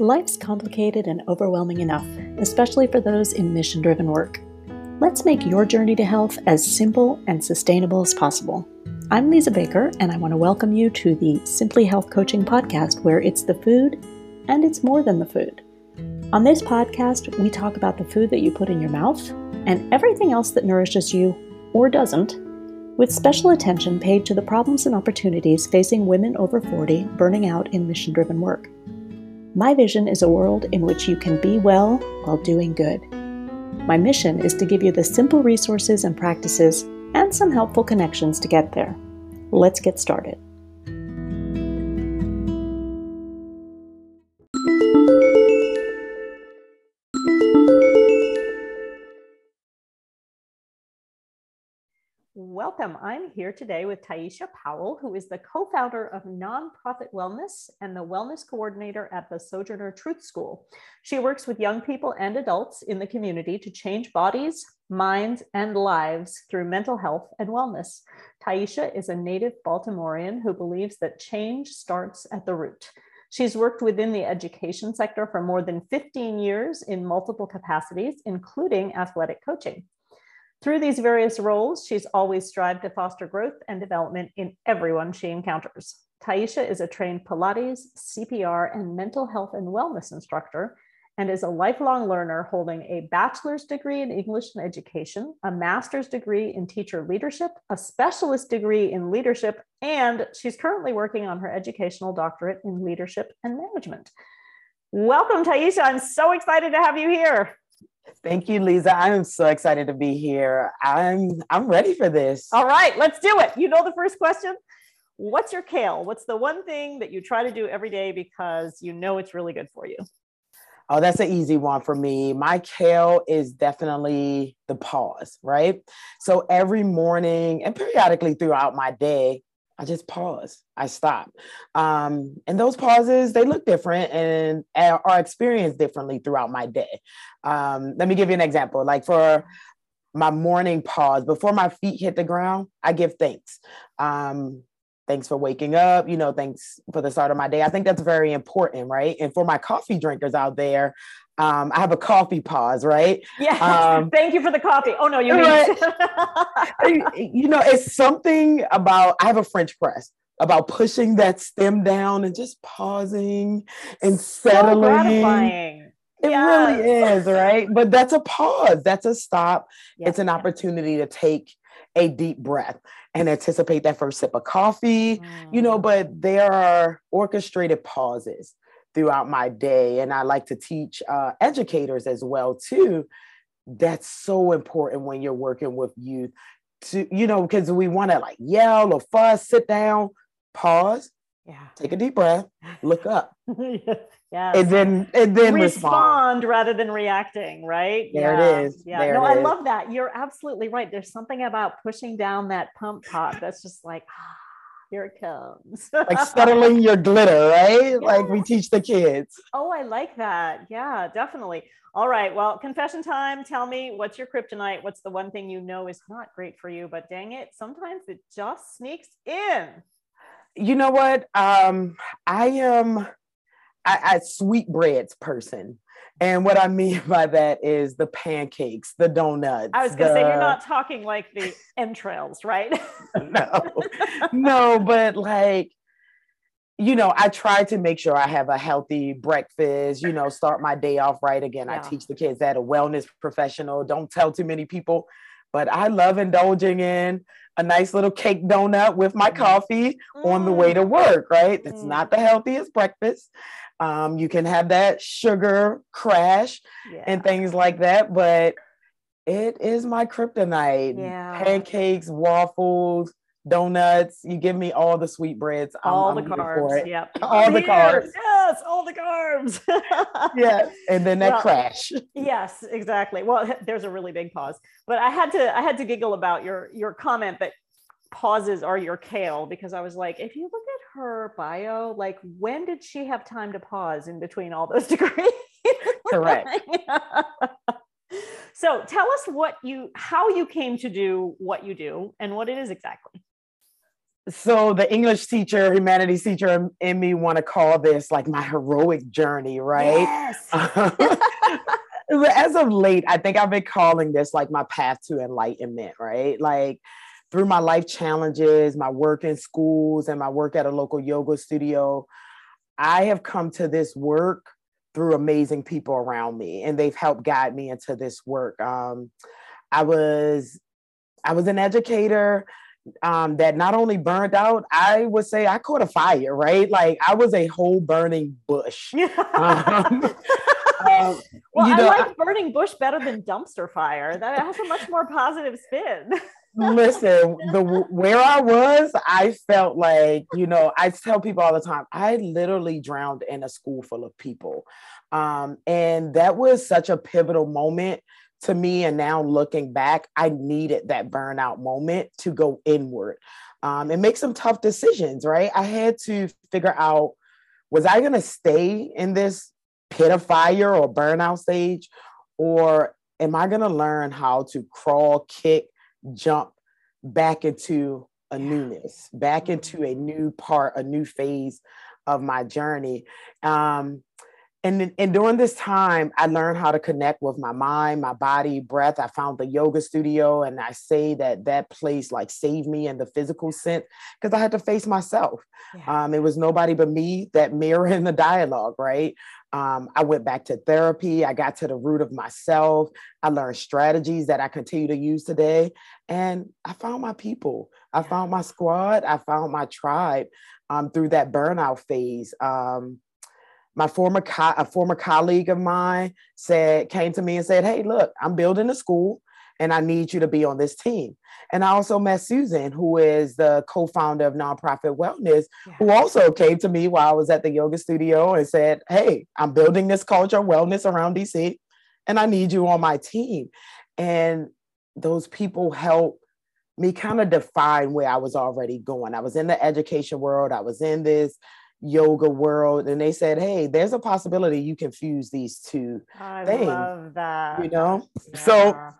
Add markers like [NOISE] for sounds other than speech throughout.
Life's complicated and overwhelming enough, especially for those in mission driven work. Let's make your journey to health as simple and sustainable as possible. I'm Lisa Baker, and I want to welcome you to the Simply Health Coaching podcast, where it's the food and it's more than the food. On this podcast, we talk about the food that you put in your mouth and everything else that nourishes you or doesn't, with special attention paid to the problems and opportunities facing women over 40 burning out in mission driven work. My vision is a world in which you can be well while doing good. My mission is to give you the simple resources and practices and some helpful connections to get there. Let's get started. Welcome. I'm here today with Tyecia Powell, who is the co founder of Nonprofit Wellness and the wellness coordinator at the Sojourner Truth School. She works with young people and adults in the community to change bodies, minds, and lives through mental health and wellness. Tyecia is a native Baltimorean who believes that change starts at the root. She's worked within the education sector for more than 15 years in multiple capacities, including athletic coaching. Through these various roles, she's always strived to foster growth and development in everyone she encounters. Tyecia is a trained Pilates, CPR, and mental health and wellness instructor, and is a lifelong learner holding a bachelor's degree in English and education, a master's degree in teacher leadership, a specialist degree in leadership, and she's currently working on her educational doctorate in leadership and management. Welcome, Tyecia. I'm so excited to have you here. Thank you, Lisa. I'm so excited to be here. I'm I'm ready for this. All right, let's do it. You know the first question? What's your kale? What's the one thing that you try to do every day because you know it's really good for you? Oh, that's an easy one for me. My kale is definitely the pause, right? So every morning and periodically throughout my day, I just pause. I stop. Um, and those pauses, they look different and are experienced differently throughout my day. Um, let me give you an example. Like for my morning pause, before my feet hit the ground, I give thanks. Um, thanks for waking up, you know, thanks for the start of my day. I think that's very important, right? And for my coffee drinkers out there, um, I have a coffee pause, right? Yeah. Um, [LAUGHS] Thank you for the coffee. Oh no, you mean [LAUGHS] you know, it's something about I have a French press about pushing that stem down and just pausing and settling. So. It yes. really is, right? But that's a pause. That's a stop. Yes. It's an opportunity to take a deep breath and anticipate that first sip of coffee, mm. you know, mm. but there are orchestrated pauses throughout my day. And I like to teach uh, educators as well too. That's so important when you're working with youth to, you know, because we want to like yell or fuss, sit down, pause, yeah, take a deep breath, look up. [LAUGHS] yeah. And then and then respond, respond, rather than reacting, right? There yeah. it is. Yeah. There no, I is. love that. You're absolutely right. There's something about pushing down that pump pot that's just like ah, here it comes. [LAUGHS] like settling your glitter, right? Like we teach the kids. Oh, I like that. Yeah, definitely. All right. Well, confession time. Tell me what's your kryptonite? What's the one thing you know is not great for you, but dang it, sometimes it just sneaks in. You know what? Um, I am a, a sweetbreads person. And what I mean [LAUGHS] by that is the pancakes, the donuts. I was going to say, you're not talking like the [LAUGHS] entrails, right? no, no, but like, you know, I try to make sure I have a healthy breakfast, you know, start my day off right. Again, yeah. I teach the kids that a wellness professional, don't tell too many people, but I love indulging in a nice little cake donut with my mm. coffee mm. on the way to mm. work, right? It's mm. not the healthiest breakfast. Um, you can have that sugar crash yeah. and things like that, but it is my kryptonite. Yeah. Pancakes, waffles, donuts. You give me all the sweetbreads. All I'm, the I'm carbs. Yep. [LAUGHS] all the carbs. Yes, all the carbs. [LAUGHS] yes, and then that well, crash. [LAUGHS] yes, exactly. Well, there's a really big pause, but I had to I had to giggle about your your comment that pauses are your kale because I was like, if you look at her bio, like when did she have time to pause in between all those [LAUGHS] degrees? Correct. [LAUGHS] so tell us what you how you came to do what you do and what it is exactly. so the English teacher, humanities teacher in me want to call this like my heroic journey, right? Yes. [LAUGHS] As of late, I think I've been calling this like my path to enlightenment, right? Like through my life challenges, my work in schools, and my work at a local yoga studio, I have come to this work through amazing people around me, and they've helped guide me into this work. Um, I was I was an educator um, that not only burned out, I would say I caught a fire, right? Like I was a whole burning bush. [LAUGHS] um, um, well, you know, I like burning bush better than dumpster fire. That has a much more positive spin. [LAUGHS] listen, the where I was, I felt like you know. I tell people all the time, I literally drowned in a school full of people, um, and that was such a pivotal moment to me and now looking back i needed that burnout moment to go inward um, and make some tough decisions right i had to figure out was i going to stay in this pit of fire or burnout stage or am i going to learn how to crawl kick jump back into a newness back into a new part a new phase of my journey. Um, and, and during this time, I learned how to connect with my mind, my body, breath. I found the yoga studio, and I say that that place like saved me in the physical sense because I had to face myself. Yeah. Um, it was nobody but me that mirror in the dialogue, right? Um, I went back to therapy. I got to the root of myself. I learned strategies that I continue to use today, and I found my people. I found my squad. I found my tribe um, through that burnout phase. Um, my former co- a former colleague of mine said came to me and said, "Hey, look, I'm building a school and I need you to be on this team." And I also met Susan, who is the co-founder of Nonprofit Wellness, yeah. who also came to me while I was at the yoga studio and said, "Hey, I'm building this culture of wellness around DC and I need you on my team." And those people help me kind of define where I was already going. I was in the education world, I was in this yoga world and they said hey there's a possibility you can fuse these two I things love that. you know yeah. so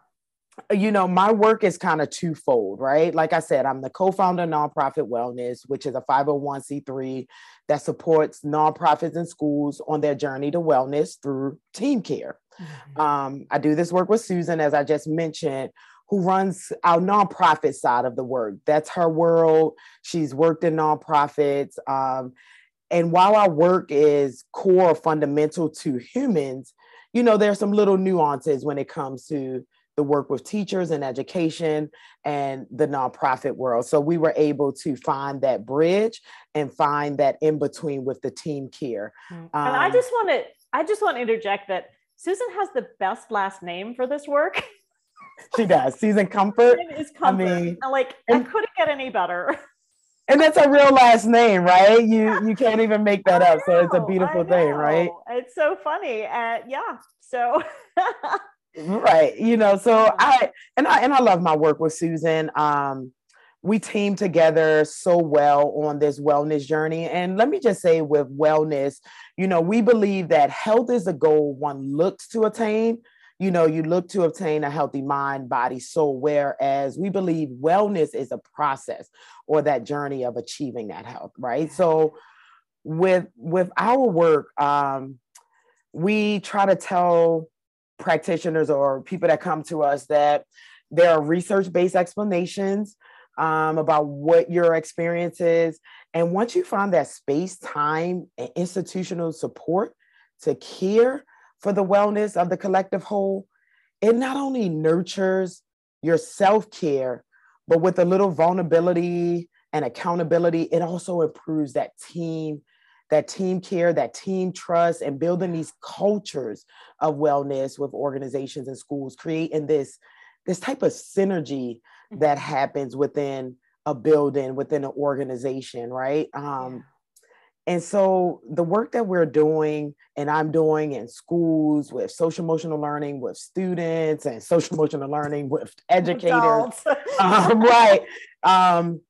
you know my work is kind of twofold right like i said i'm the co-founder of nonprofit wellness which is a 501c3 that supports nonprofits and schools on their journey to wellness through team care mm-hmm. um, i do this work with susan as i just mentioned who runs our nonprofit side of the work. That's her world. She's worked in nonprofits. Um, and while our work is core fundamental to humans, you know, there's some little nuances when it comes to the work with teachers and education and the nonprofit world. So we were able to find that bridge and find that in between with the team care. Um, and I um, just want to I just want to interject that Susan has the best last name for this work. she does. Susan Comfort. [LAUGHS] Is comfort. I mean, like and, I couldn't get any better. And that's a real last name, right? You you can't even make that up. so it's a beautiful thing, right? It's so funny. Uh, yeah. So [LAUGHS] right. You know, so I and I and I love my work with Susan. Um, we team together so well on this wellness journey. And let me just say, with wellness, you know, we believe that health is a goal one looks to attain, you know, you look to obtain a healthy mind, body, soul, whereas we believe wellness is a process or that journey of achieving that health, right? So with with our work, um, we try to tell practitioners or people that come to us that there are research-based explanations um, about what your experience is. And once you find that space, time, and institutional support to care for the wellness of the collective whole, it not only nurtures your self care, but with a little vulnerability and accountability, it also improves that team, that team care, that team trust, and building these cultures of wellness with organizations and schools, creating this, this type of synergy that mm-hmm. happens within a building, within an organization, right? Um, yeah and so the work that we're doing and I'm doing in schools with social emotional learning with students and social emotional learning with [LAUGHS] educators, [LAUGHS] um, right? Um,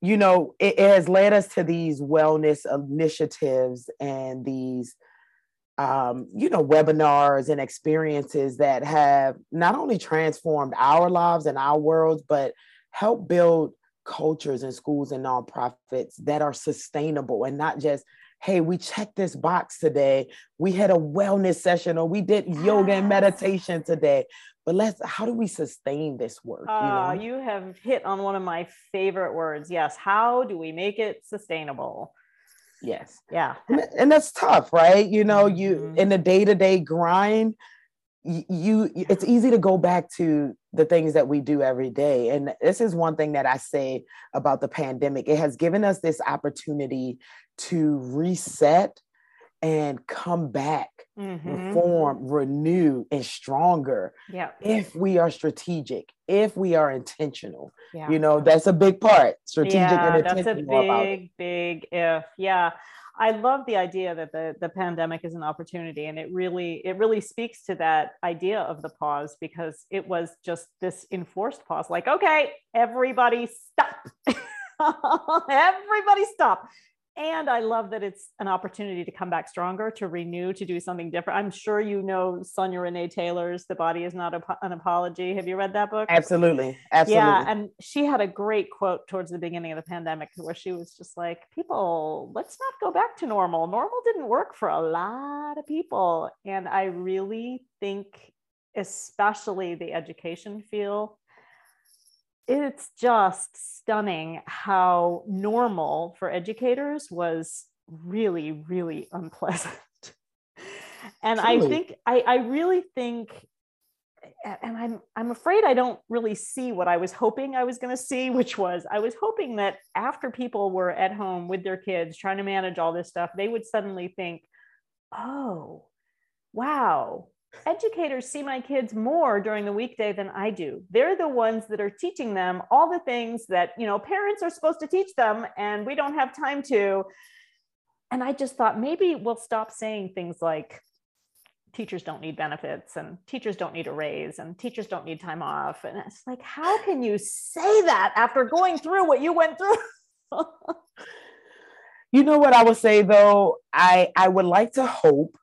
you know, it, it, has led us to these wellness initiatives and these, um, you know, webinars and experiences that have not only transformed our lives and our worlds, but helped build cultures and schools and nonprofits that are sustainable and not just hey we checked this box today. We had a wellness session or we did yoga and meditation today. But let's how do we sustain this work uh, you, know? you have hit on one of my favorite words. Yes how do we make it sustainable? Yes. Yeah. And, and that's tough right? You know you mm-hmm. in the day-to-day grind you it's easy to go back to the things that we do every day. And this is one thing that i say about the pandemic. It has given us this opportunity to reset and come back mm-hmm. reform renew and stronger yeah if we are strategic if we are intentional. Yeah. you know that's a big part strategic yeah, and intentional that's a big big if. Yeah I love the idea that the, the pandemic is an opportunity and it really it really speaks to that idea of the pause because it was just this enforced pause like okay everybody stop. [LAUGHS] Everybody stop and I love that it's an opportunity to come back stronger, to renew, to do something different. I'm sure you know Sonya Renee Taylor's The Body is Not an Apology. Have you read that book? Absolutely. Absolutely. Yeah. And she had a great quote towards the beginning of the pandemic where she was just like, people, let's not go back to normal. Normal didn't work for a lot of people. And I really think, especially the education field, it's just stunning how normal for educators was really, really unpleasant. [LAUGHS] and Truly. I think, I, I really think, and I'm, I'm afraid I don't really see what I was hoping I was going to see, which was I was hoping that after people were at home with their kids trying to manage all this stuff, they would suddenly think, oh, wow, educators see my kids more during the weekday than I do. They're the ones that are teaching them all the things that, you know, parents are supposed to teach them and we don't have time to. And I just thought maybe we'll stop saying things like teachers don't need benefits and teachers don't need a raise and teachers don't need time off. And it's like, how can you say that after going through what you went through? [LAUGHS] you know what I would say though? I I would like to hope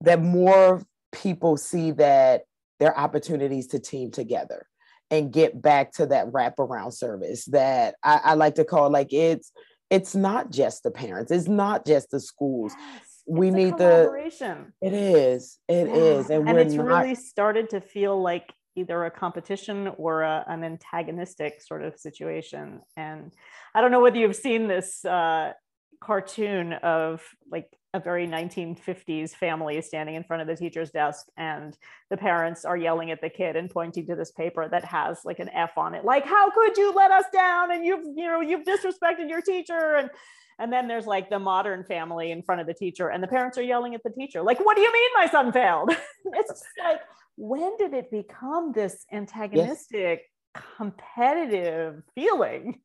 that more people see that there are opportunities to team together and get back to that wraparound service that I, I like to call like it's it's not just the parents, it's not just the schools. Yes, we need the collaboration. it is, it yeah. is, and, and it's not, really started to feel like either a competition or a, an antagonistic sort of situation. And I don't know whether you've seen this uh, cartoon of like a very 1950s family standing in front of the teacher's desk and the parents are yelling at the kid and pointing to this paper that has like an f on it like how could you let us down? And you've you know you've disrespected your teacher. And and then there's like the modern family in front of the teacher and the parents are yelling at the teacher like what do you mean my son failed? [LAUGHS] It's like when did it become this antagonistic yes. competitive feeling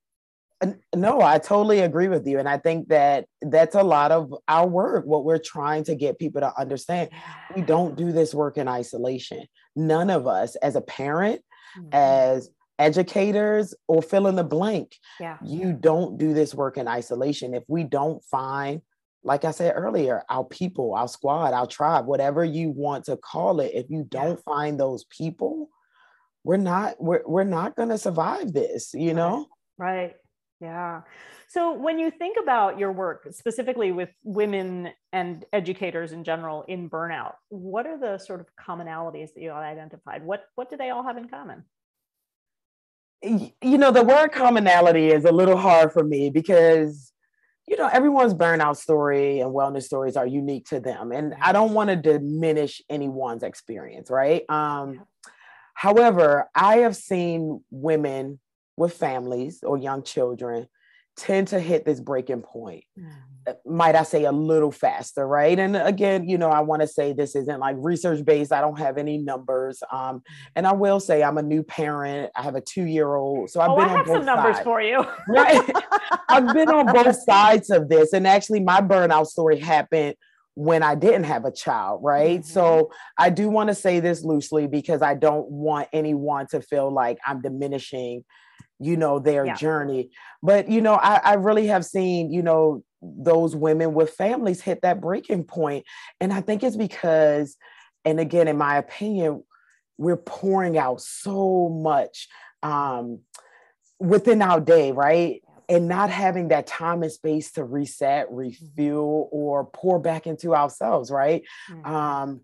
no, I totally agree with you. And I think that that's a lot of our work, what we're trying to get people to understand. We don't do this work in isolation. None of us, as a parent, mm-hmm. as educators, or fill in the blank, yeah. you don't do this work in isolation. If we don't find, like I said earlier, our people, our squad, our tribe, whatever you want to call it, if you don't yeah. find those people, we're not we're, we're not going to survive this you know right yeah. So when you think about your work specifically with women and educators in general in burnout, what are the sort of commonalities that you identified? What what do they all have in common? You know, the word commonality is a little hard for me because you know everyone's burnout story and wellness stories are unique to them and I don't want to diminish anyone's experience, right? Um however, I have seen women with families or young children tend to hit this breaking point mm. might i say a little faster right and again you know i want to say this isn't like research based i don't have any numbers um, mm. and i will say i'm a new parent i have a two year old so i've oh, been I have on both some numbers sides. for you [LAUGHS] right i've been on both sides of this and actually my burnout story happened when I didn't have a child, right? Mm-hmm. So I do want to say this loosely because I don't want anyone to feel like I'm diminishing you know their yeah. journey but you know I, I really have seen you know those women with families hit that breaking point and i think it's because and again in my opinion we're pouring out so much um within our day, right? And not having that time and space to reset, refuel, or pour back into ourselves, right? Mm-hmm. Um,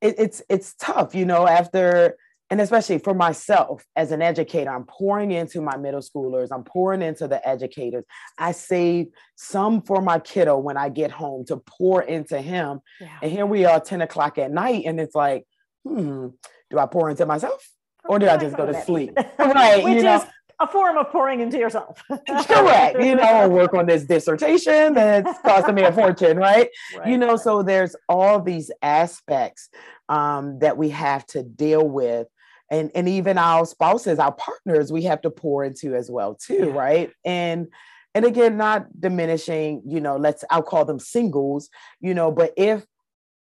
it, it's it's tough, you know, after and especially for myself as an educator, I'm pouring into my middle schoolers, I'm pouring into the educators. I save some for my kiddo when I get home to pour into him. Yeah. And here we are, 10 o'clock at night, and it's like, hmm, do I pour into myself? Or do I just go to sleep? [LAUGHS] [LAUGHS] right. Which you know? is a form of pouring into yourself. [LAUGHS] Correct. You know, I work on this dissertation that's costing me a fortune, right? right? You know, so there's all these aspects um, that we have to deal with. And, and even our spouses, our partners, we have to pour into as well, too, yeah. right? And and again, not diminishing, you know, let's I'll call them singles, you know, but if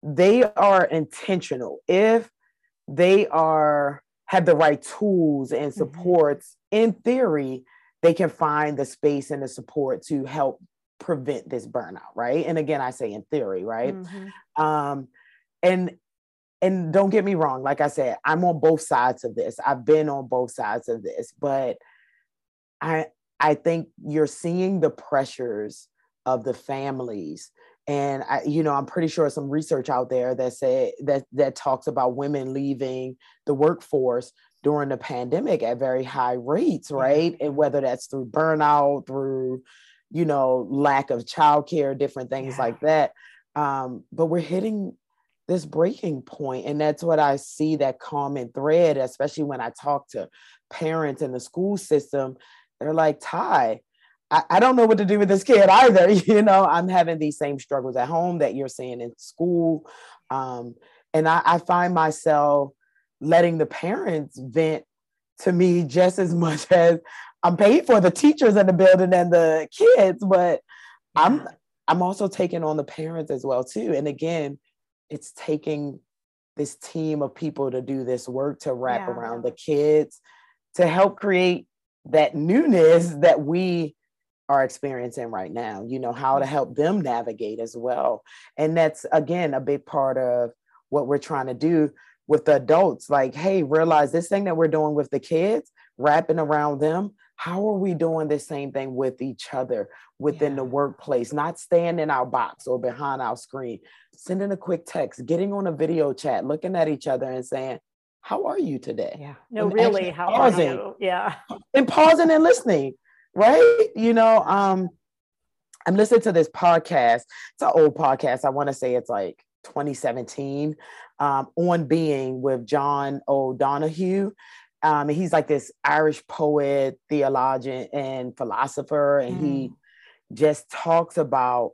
they are intentional, if they are have the right tools and mm-hmm. supports, mm-hmm. in theory, they can find the space and the support to help prevent this burnout, right? And again, I say in theory, right? Mm-hmm. Um, and and don't get me wrong, like I said, I'm on both sides of this. I've been on both sides of this, but I I think you're seeing the pressures of the families and I, you know i'm pretty sure some research out there that said that that talks about women leaving the workforce during the pandemic at very high rates right and whether that's through burnout through you know lack of childcare different things yeah. like that um, but we're hitting this breaking point and that's what i see that common thread especially when i talk to parents in the school system they're like ty I, I don't know what to do with this kid either. [LAUGHS] You know, I'm having these same struggles at home that you're seeing in school. Um, and I, I find myself letting the parents vent to me just as [LAUGHS] much as I'm paid for the teachers in the building and the kids, but I'm I'm also taking on the parents as well too. And again, it's taking this team of people to do this work to wrap yeah. around the kids to help create that newness that we are experiencing right now, you know, how to help them navigate as well. And that's, again, a big part of what we're trying to do with the adults. Like, hey, realize this thing that we're doing with the kids, wrapping around them, how are we doing the same thing with each other within yeah. the workplace not staying in our box or behind our screen sending a quick text getting on a video chat looking at each other and saying how are you today yeah no and really how pausing, are you yeah and pausing and listening right? You know, um, I'm listening to this podcast. It's an old podcast. I want to say it's like 2017 um, on being with John O'Donohue. Um, and he's like this Irish poet, theologian, and philosopher. And mm. he just talks about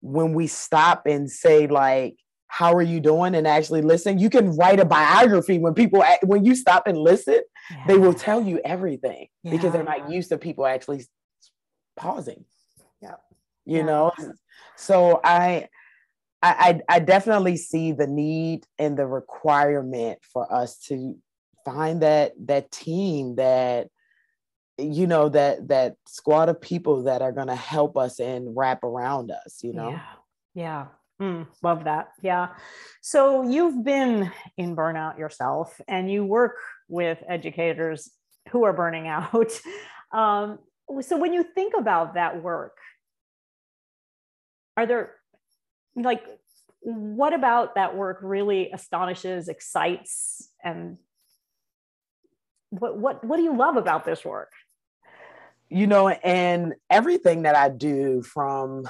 when we stop and say, like, how are you doing and actually listen you can write a biography when people when you stop and listen yeah. they will tell you everything yeah. because they're not used to people actually pausing yeah you yeah. know so I, I i definitely see the need and the requirement for us to find that that team that you know that that squad of people that are going to help us and wrap around us you know yeah yeah Mm, love that. Yeah. So you've been in burnout yourself and you work with educators who are burning [LAUGHS] out. Um, so when you think about that work, are there like, what about that work really astonishes, excites, and what, what, what do you love about this work? You know, and everything that I do from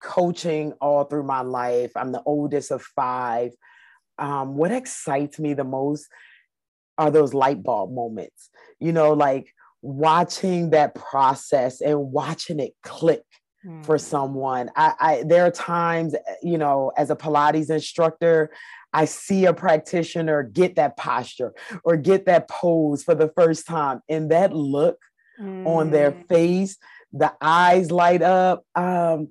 coaching all through my life. I'm the oldest of five. Um, what excites me the most are those light bulb moments, you know, like watching that process and watching it click mm. for someone. I, I there are times, you know, as a Pilates instructor, I see a practitioner get that posture or get that pose for the first time, and that look mm. on their mm. face, the eyes light up. Um,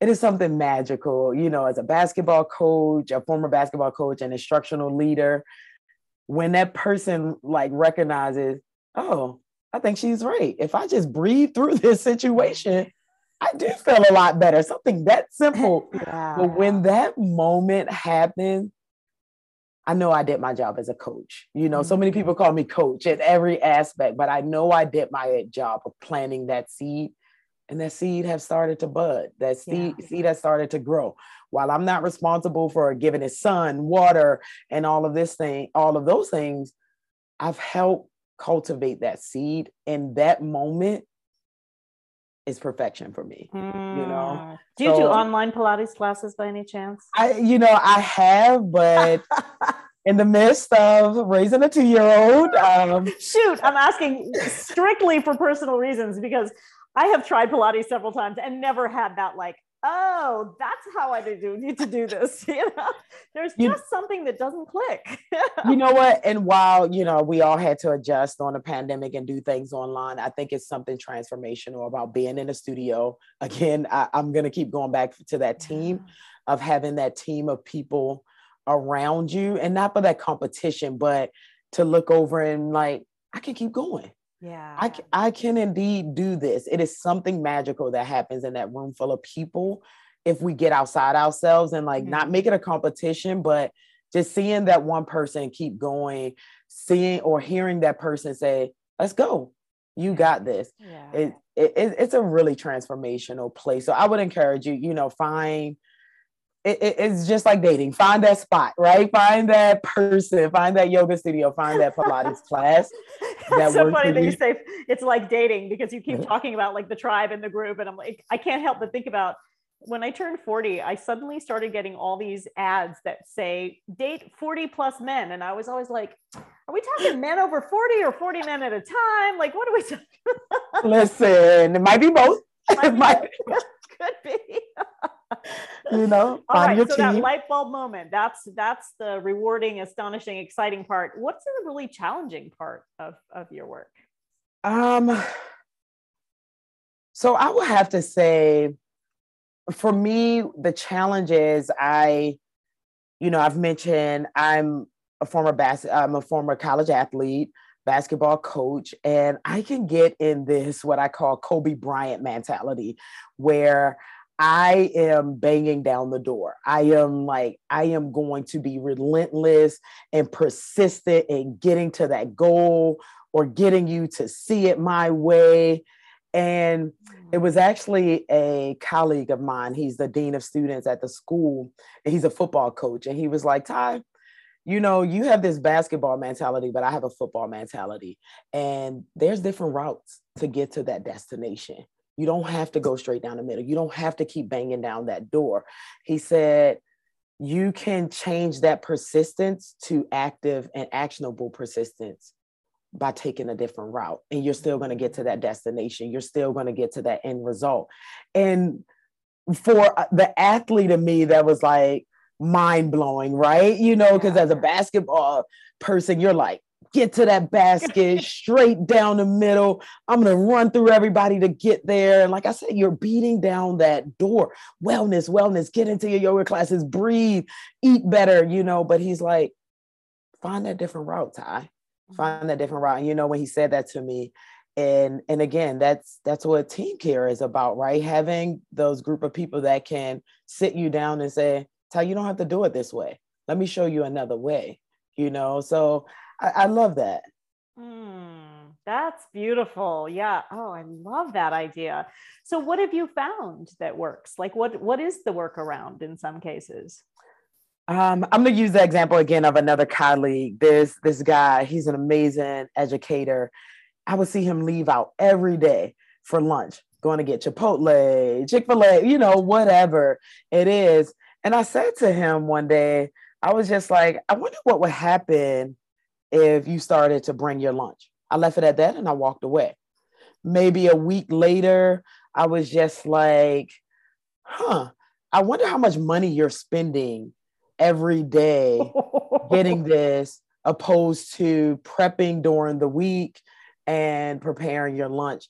it is something magical, you know, as a basketball coach, a former basketball coach, an instructional leader, when that person like recognizes, oh, I think she's right. If I just breathe through [LAUGHS] this situation, I do feel a lot better. Something that simple. yeah. [LAUGHS] But when that moment happens, I know I did my job as a coach. You know, mm-hmm. so many people call me coach at every aspect, but I know I did my job of planting that seed and that seed has started to bud. That seed, yeah. seed has started to grow. While I'm not responsible for giving it sun, water, and all of this thing, all of those things, I've helped cultivate that seed. And that moment is perfection for me. Mm. You know. Hmm. Do you so, do online Pilates classes by any chance? I, you know, I have, but [LAUGHS] in the midst of raising a two-year-old. Um, Shoot, I'm asking strictly for personal reasons because I have tried Pilates several times and never had that like, oh, that's how I do need to do this. [LAUGHS] You know, there's you, just something that doesn't click. you [LAUGHS] know what? And while you know we all had to adjust on the pandemic and do things online, I think it's something transformational about being in a studio. Again, I, I'm gonna keep going back to that team of having that team of people around you, and not for that competition, but to look over and like I can keep going. Yeah. I, I can indeed do this. It is something magical that happens in that room full of people if we get outside ourselves and like mm-hmm. not make it a competition but just seeing that one person keep going seeing or hearing that person say let's go. You got this. Yeah. it, it, it's a really transformational place. So i would encourage you you know find it, it, it's just like dating. Find that spot, right? Find that person, find that yoga studio, find that Pilates [LAUGHS] class. That's so funny that you say it's like dating because you keep [LAUGHS] talking about like the tribe and the group. And I'm like, I can't help but think about when I turned 40, I suddenly started getting all these ads that say date 40 plus men. And I was always like, are we talking men over 40 or 40 men at a time? Like, what are we talking [LAUGHS] Listen, it might be both. Might be might both. Could be [LAUGHS] you know all right so team. that light bulb moment that's that's the rewarding astonishing exciting part what's the really challenging part of of your work um so i would have to say for me the challenge is i you know i've mentioned i'm a former bas- i'm a former college athlete basketball coach and i can get in this what i call kobe bryant mentality where I am banging down the door. I am like, I am going to be relentless and persistent in getting to that goal or getting you to see it my way. And it was actually a colleague of mine. He's the dean of students at the school, and he's a football coach. And he was like, Ty, you know, you have this basketball mentality, but I have a football mentality. And there's different routes to get to that destination. You don't have to go straight down the middle. You don't have to keep banging down that door. He said, you can change that persistence to active and actionable persistence by taking a different route. And you're still going to get to that destination. You're still going to get to that end result. And for uh, the athlete in me, that was like mind blowing, right? You know, because as a basketball person, you're like, get to that basket [LAUGHS] straight down the middle. I'm going to run through everybody to get there. And like I said, you're beating down that door. Wellness, wellness, get into your yoga classes, breathe, eat better, you know. But he's like, find that different route, Ty. Find that different route. And you know, when he said that to me, and and again, that's that's what team care is about, right? Having those group of people that can sit you down and say, Ty, you don't have to do it this way. Let me show you another way. You know, so I, I love that. Mm, that's beautiful. Yeah. Oh, I love that idea. So what have you found that works? Like what what is the workaround in some cases? Um, I'm going to use the example again of another colleague. This this guy, he's an amazing educator. I would see him leave out every day for lunch, going to get Chipotle, Chick fil A, you know, whatever it is. And I said to him one day, I was just like, I wonder what would happen if you started to bring your lunch. I left it at that and I walked away. Maybe a week later, I was just like, huh, I wonder how much money you're spending every day [LAUGHS] getting this opposed to prepping during the week and preparing your lunch.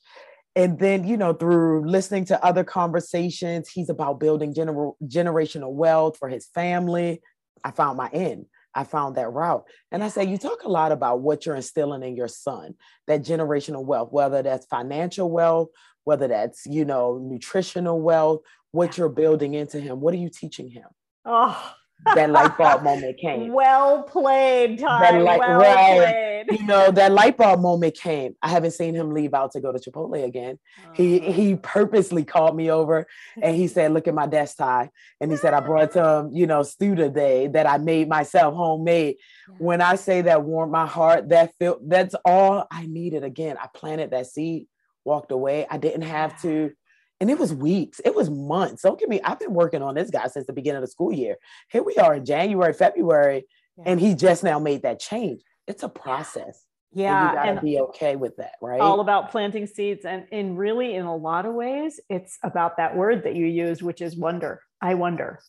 And then, you know, through listening to other conversations, he's about building gener- generational wealth for his family. I found my end. I found that route. And I say, you talk a lot about what you're instilling in your son, that generational wealth, whether that's financial wealth, whether that's, you know, nutritional wealth, what you're building into him. What are you teaching him? Oh, that light bulb [LAUGHS] moment came. Well played, Ty. That light, well right. Played. You know, that light bulb moment came. I haven't seen him leave out to go to Chipotle again. Oh. He uh-huh. he purposely called me over and he said, Look at my desk Ty. And he said, I brought [LAUGHS] some, you know, stew today that I made myself homemade. When I say that warmed my heart, that felt that's all I needed. Again, I planted that seed, walked away. I didn't have to and it was weeks, it was months. Don't get me, I've been working on this guy since the beginning of the school year. Here we are in January, February, yeah. and he just now made that change. It's a process. Yeah. And you gotta and be okay with that, right? All about planting seeds. And in really, in a lot of ways, it's about that word that you use, which is wonder. I wonder.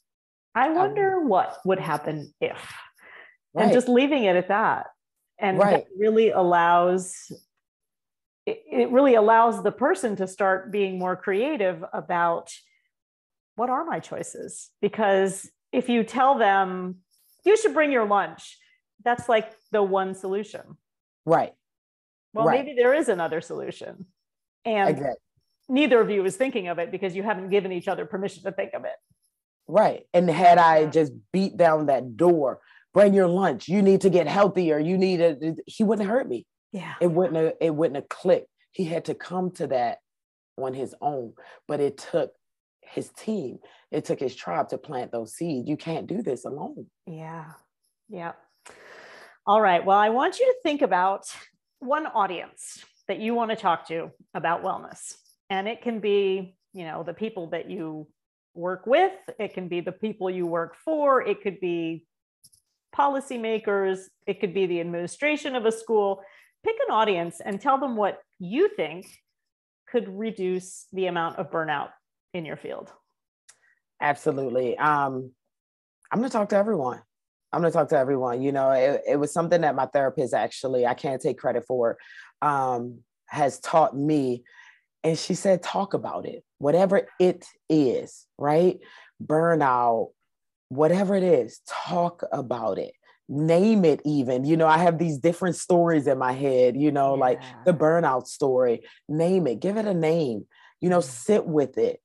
I wonder um, what would happen if. Right. And just leaving it at that. And right. that really allows it, it really allows the person to start being more creative about what are my choices? Because if you tell them you should bring your lunch that's like the one solution. Right. Well right. maybe there is another solution. And neither of you is thinking of it because you haven't given each other permission to think of it. Right. And had i just beat down that door bring your lunch. You need to get healthier. You need to he wouldn't hurt me yeah. It wouldn't have, it wouldn't have clicked. He had to come to that on his own, but it took his team, it took his tribe to plant those seeds. You can't do this alone. Yeah. Yeah. All right. Well, I want you to think about one audience that you want to talk to about wellness. And it can be, you know, the people that you work with, it can be the people you work for, it could be policymakers, it could be the administration of a school pick an audience and tell them what you think could reduce the amount of burnout in your field. Absolutely. Um, I'm going to talk to everyone. I'm going to talk to everyone. You know, it, it, was something that my therapist actually, I can't take credit for, um, has taught me. And she said, talk about it, whatever it is, right? Burnout, whatever it is, talk about it name it even you know i have these different stories in my head you know yeah. like the burnout story name it give it a name you know sit with it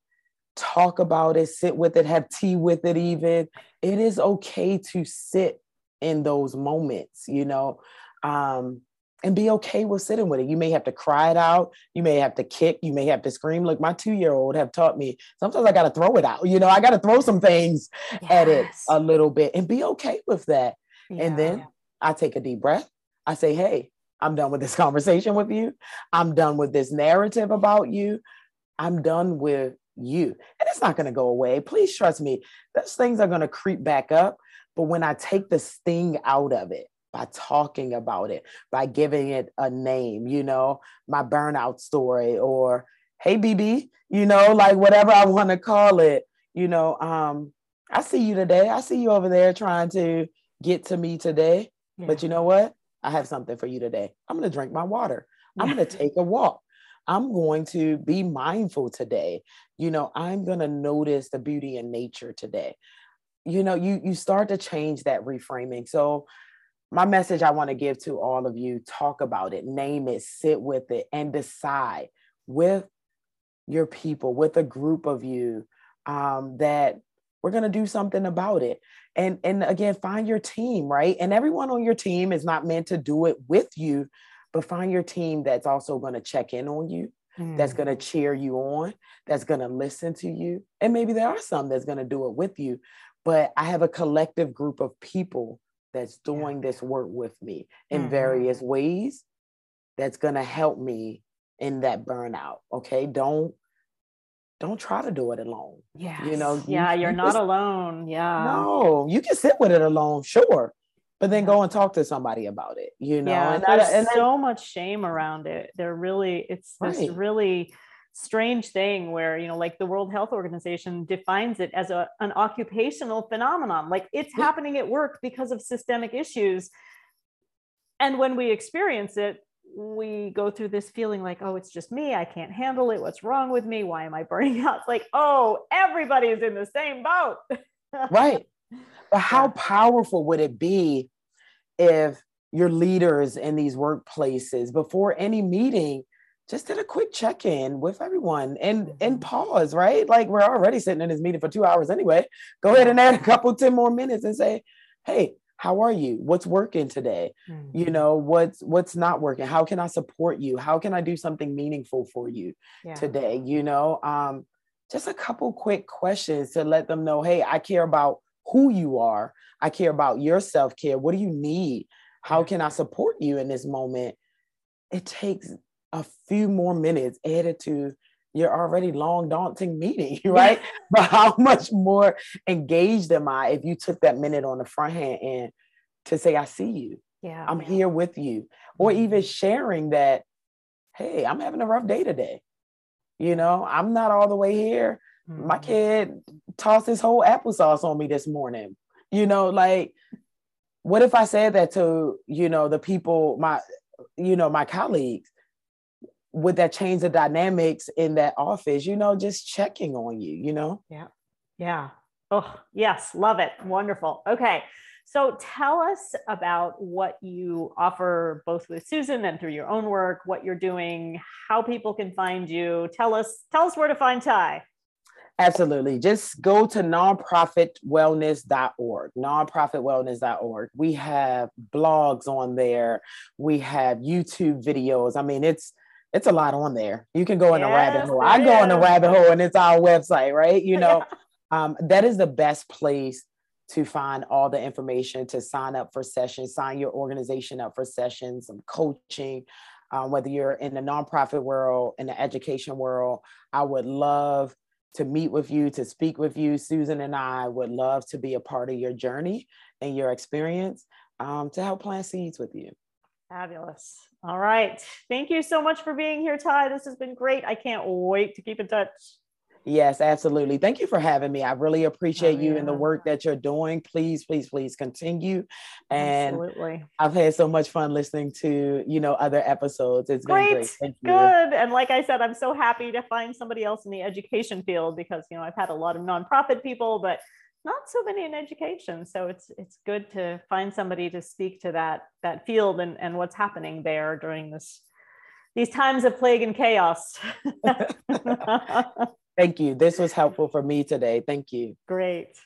talk about it sit with it have tea with it even it is okay to sit in those moments you know um and be okay with sitting with it. You may have to cry it out. You may have to kick. You may have to scream. Look, my two year old have taught me sometimes I got to throw it out. You know, I got to throw some things yes. at it a little bit and be okay with that. Yeah. And then I take a deep breath. I say, hey, I'm done with this [LAUGHS] conversation with you. I'm done with this narrative about you. I'm done with you. And it's not going to go away. Please trust me. Those things are going to creep back up. But when I take the sting out of it by talking about it, by giving it a name, you know, my burnout story or, hey, BB, you know, like whatever I want to call it, you know, um, I see you today. I see you over there trying to get to me today. Yeah. But you know what? I have something for you today. I'm going to drink my water. I'm going to take a walk. I'm going to be mindful today. You know, I'm going to notice the beauty in nature today. You know, you you start to change that reframing. So my message I want to give to all of you, talk about it, name it, sit with it and decide with your people, with a group of you um, that we're going to do something about it and and again find your team right and everyone on your team is not meant to do it with you but find your team that's also going to check in on you mm. that's going to cheer you on that's going to listen to you and maybe there are some that's going to do it with you but i have a collective group of people that's doing yeah. this work with me in mm-hmm. various ways that's going to help me in that burnout okay don't don't try to do it alone. Yeah. You know, yeah, you, are you not just, alone. Yeah. No, you can sit with it alone, sure. But then go and talk to somebody about it, you know. Yeah, and there's and so much shame around it. They're really, it's this really strange thing where, you know, like the World Health Organization defines it as a, an occupational phenomenon. Like it's happening at work because of systemic issues. And when we experience it, we go through this feeling like, oh, it's just me. I can't handle it. What's wrong with me? Why am I burning out? It's like, oh, everybody is in the same boat. right. [LAUGHS] But how powerful would it be if your leaders in these workplaces, before any meeting, just did a quick check-in with everyone and and mm-hmm. pause, right? Like we're already sitting in this meeting for two hours anyway. Go ahead and add a couple, 10 more minutes and say, hey, how are you? What's working today? Mm-hmm. You know, what's what's not working? How can I support you? How can I do something meaningful for you yeah. today? You know, um, just a couple quick questions to let them know, hey, I care about who you are. I care about your self-care. What do you need? How can I support you in this moment? It takes a few more minutes added to your already long, daunting meeting, [LAUGHS] right? but how much more engaged am I if you took that minute on the front hand and to say, I see you. Yeah. I'm here with you. Or mm-hmm. even sharing that, hey, I'm having a rough day today. You know, I'm not all the way here. Mm-hmm. My kid tossed his whole applesauce on me this morning. You know, like, what if I said that to, you know, the people, my, you know, my colleagues? Would that change the dynamics in that office you know just checking on you you know? Yeah. Yeah. Oh yes. Love it. Wonderful. Okay. So tell us about what you offer both with susan and through your own work what you're doing how people can find you. Tell us tell us where to find ty. Absolutely. Just go to nonprofitwellness.org, nonprofitwellness.org. We have blogs on there. We have YouTube videos. I mean, it's it's a lot on there. You can go in yes, a rabbit hole. I go in a rabbit hole and it's our website, right? You know, [LAUGHS] um, that is the best place to find all the information to sign up for sessions, sign your organization up for sessions, some coaching. Um, whether you're in the nonprofit world, in the education world, I would love to meet with you, to speak with you. Susan and I would love to be a part of your journey and your experience um, to help plant seeds with you. Fabulous. All right. Thank you so much for being here, Ty. This has been great. I can't wait to keep in touch. Yes, absolutely. Thank you for having me. I really appreciate oh, you and the work that you're doing. Please, please, please continue. And absolutely. I've had so much fun listening to, you know, other episodes. It's great. been great. Thank you. Good. And like I said, I'm so happy to find somebody else in the education field because, you know, I've had a lot of nonprofit people, but not so many in education. So it's it's good to find somebody to speak to that that field and and what's happening there during this these times of plague and chaos. [LAUGHS] [LAUGHS] Thank you. This was helpful for me today. Thank you. Great.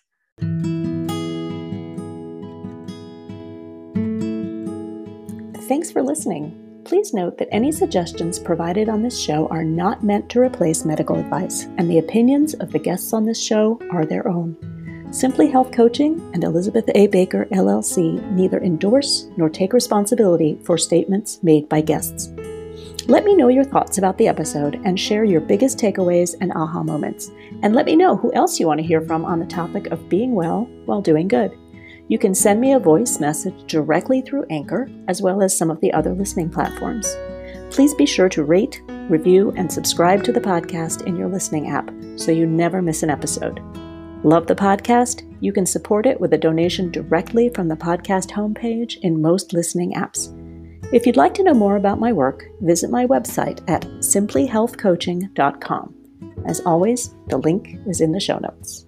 Thanks for listening. Please note that any suggestions provided on this show are not meant to replace medical advice, and the opinions of the guests on this show are their own. Simply Health Coaching and Elizabeth A. Baker LLC neither endorse nor take responsibility for statements made by guests. Let me know your thoughts about the episode and share your biggest takeaways and aha moments. And let me know who else you want to hear from on the topic of being well while doing good. You can send me a voice message directly through Anchor, as well as some of the other listening platforms. Please be sure to rate, review, and subscribe to the podcast in your listening app so you never miss an episode. Love the podcast? You can support it with a donation directly from the podcast homepage in most listening apps. If you'd like to know more about my work, visit my website at simplyhealthcoaching.com. As always, the link is in the show notes.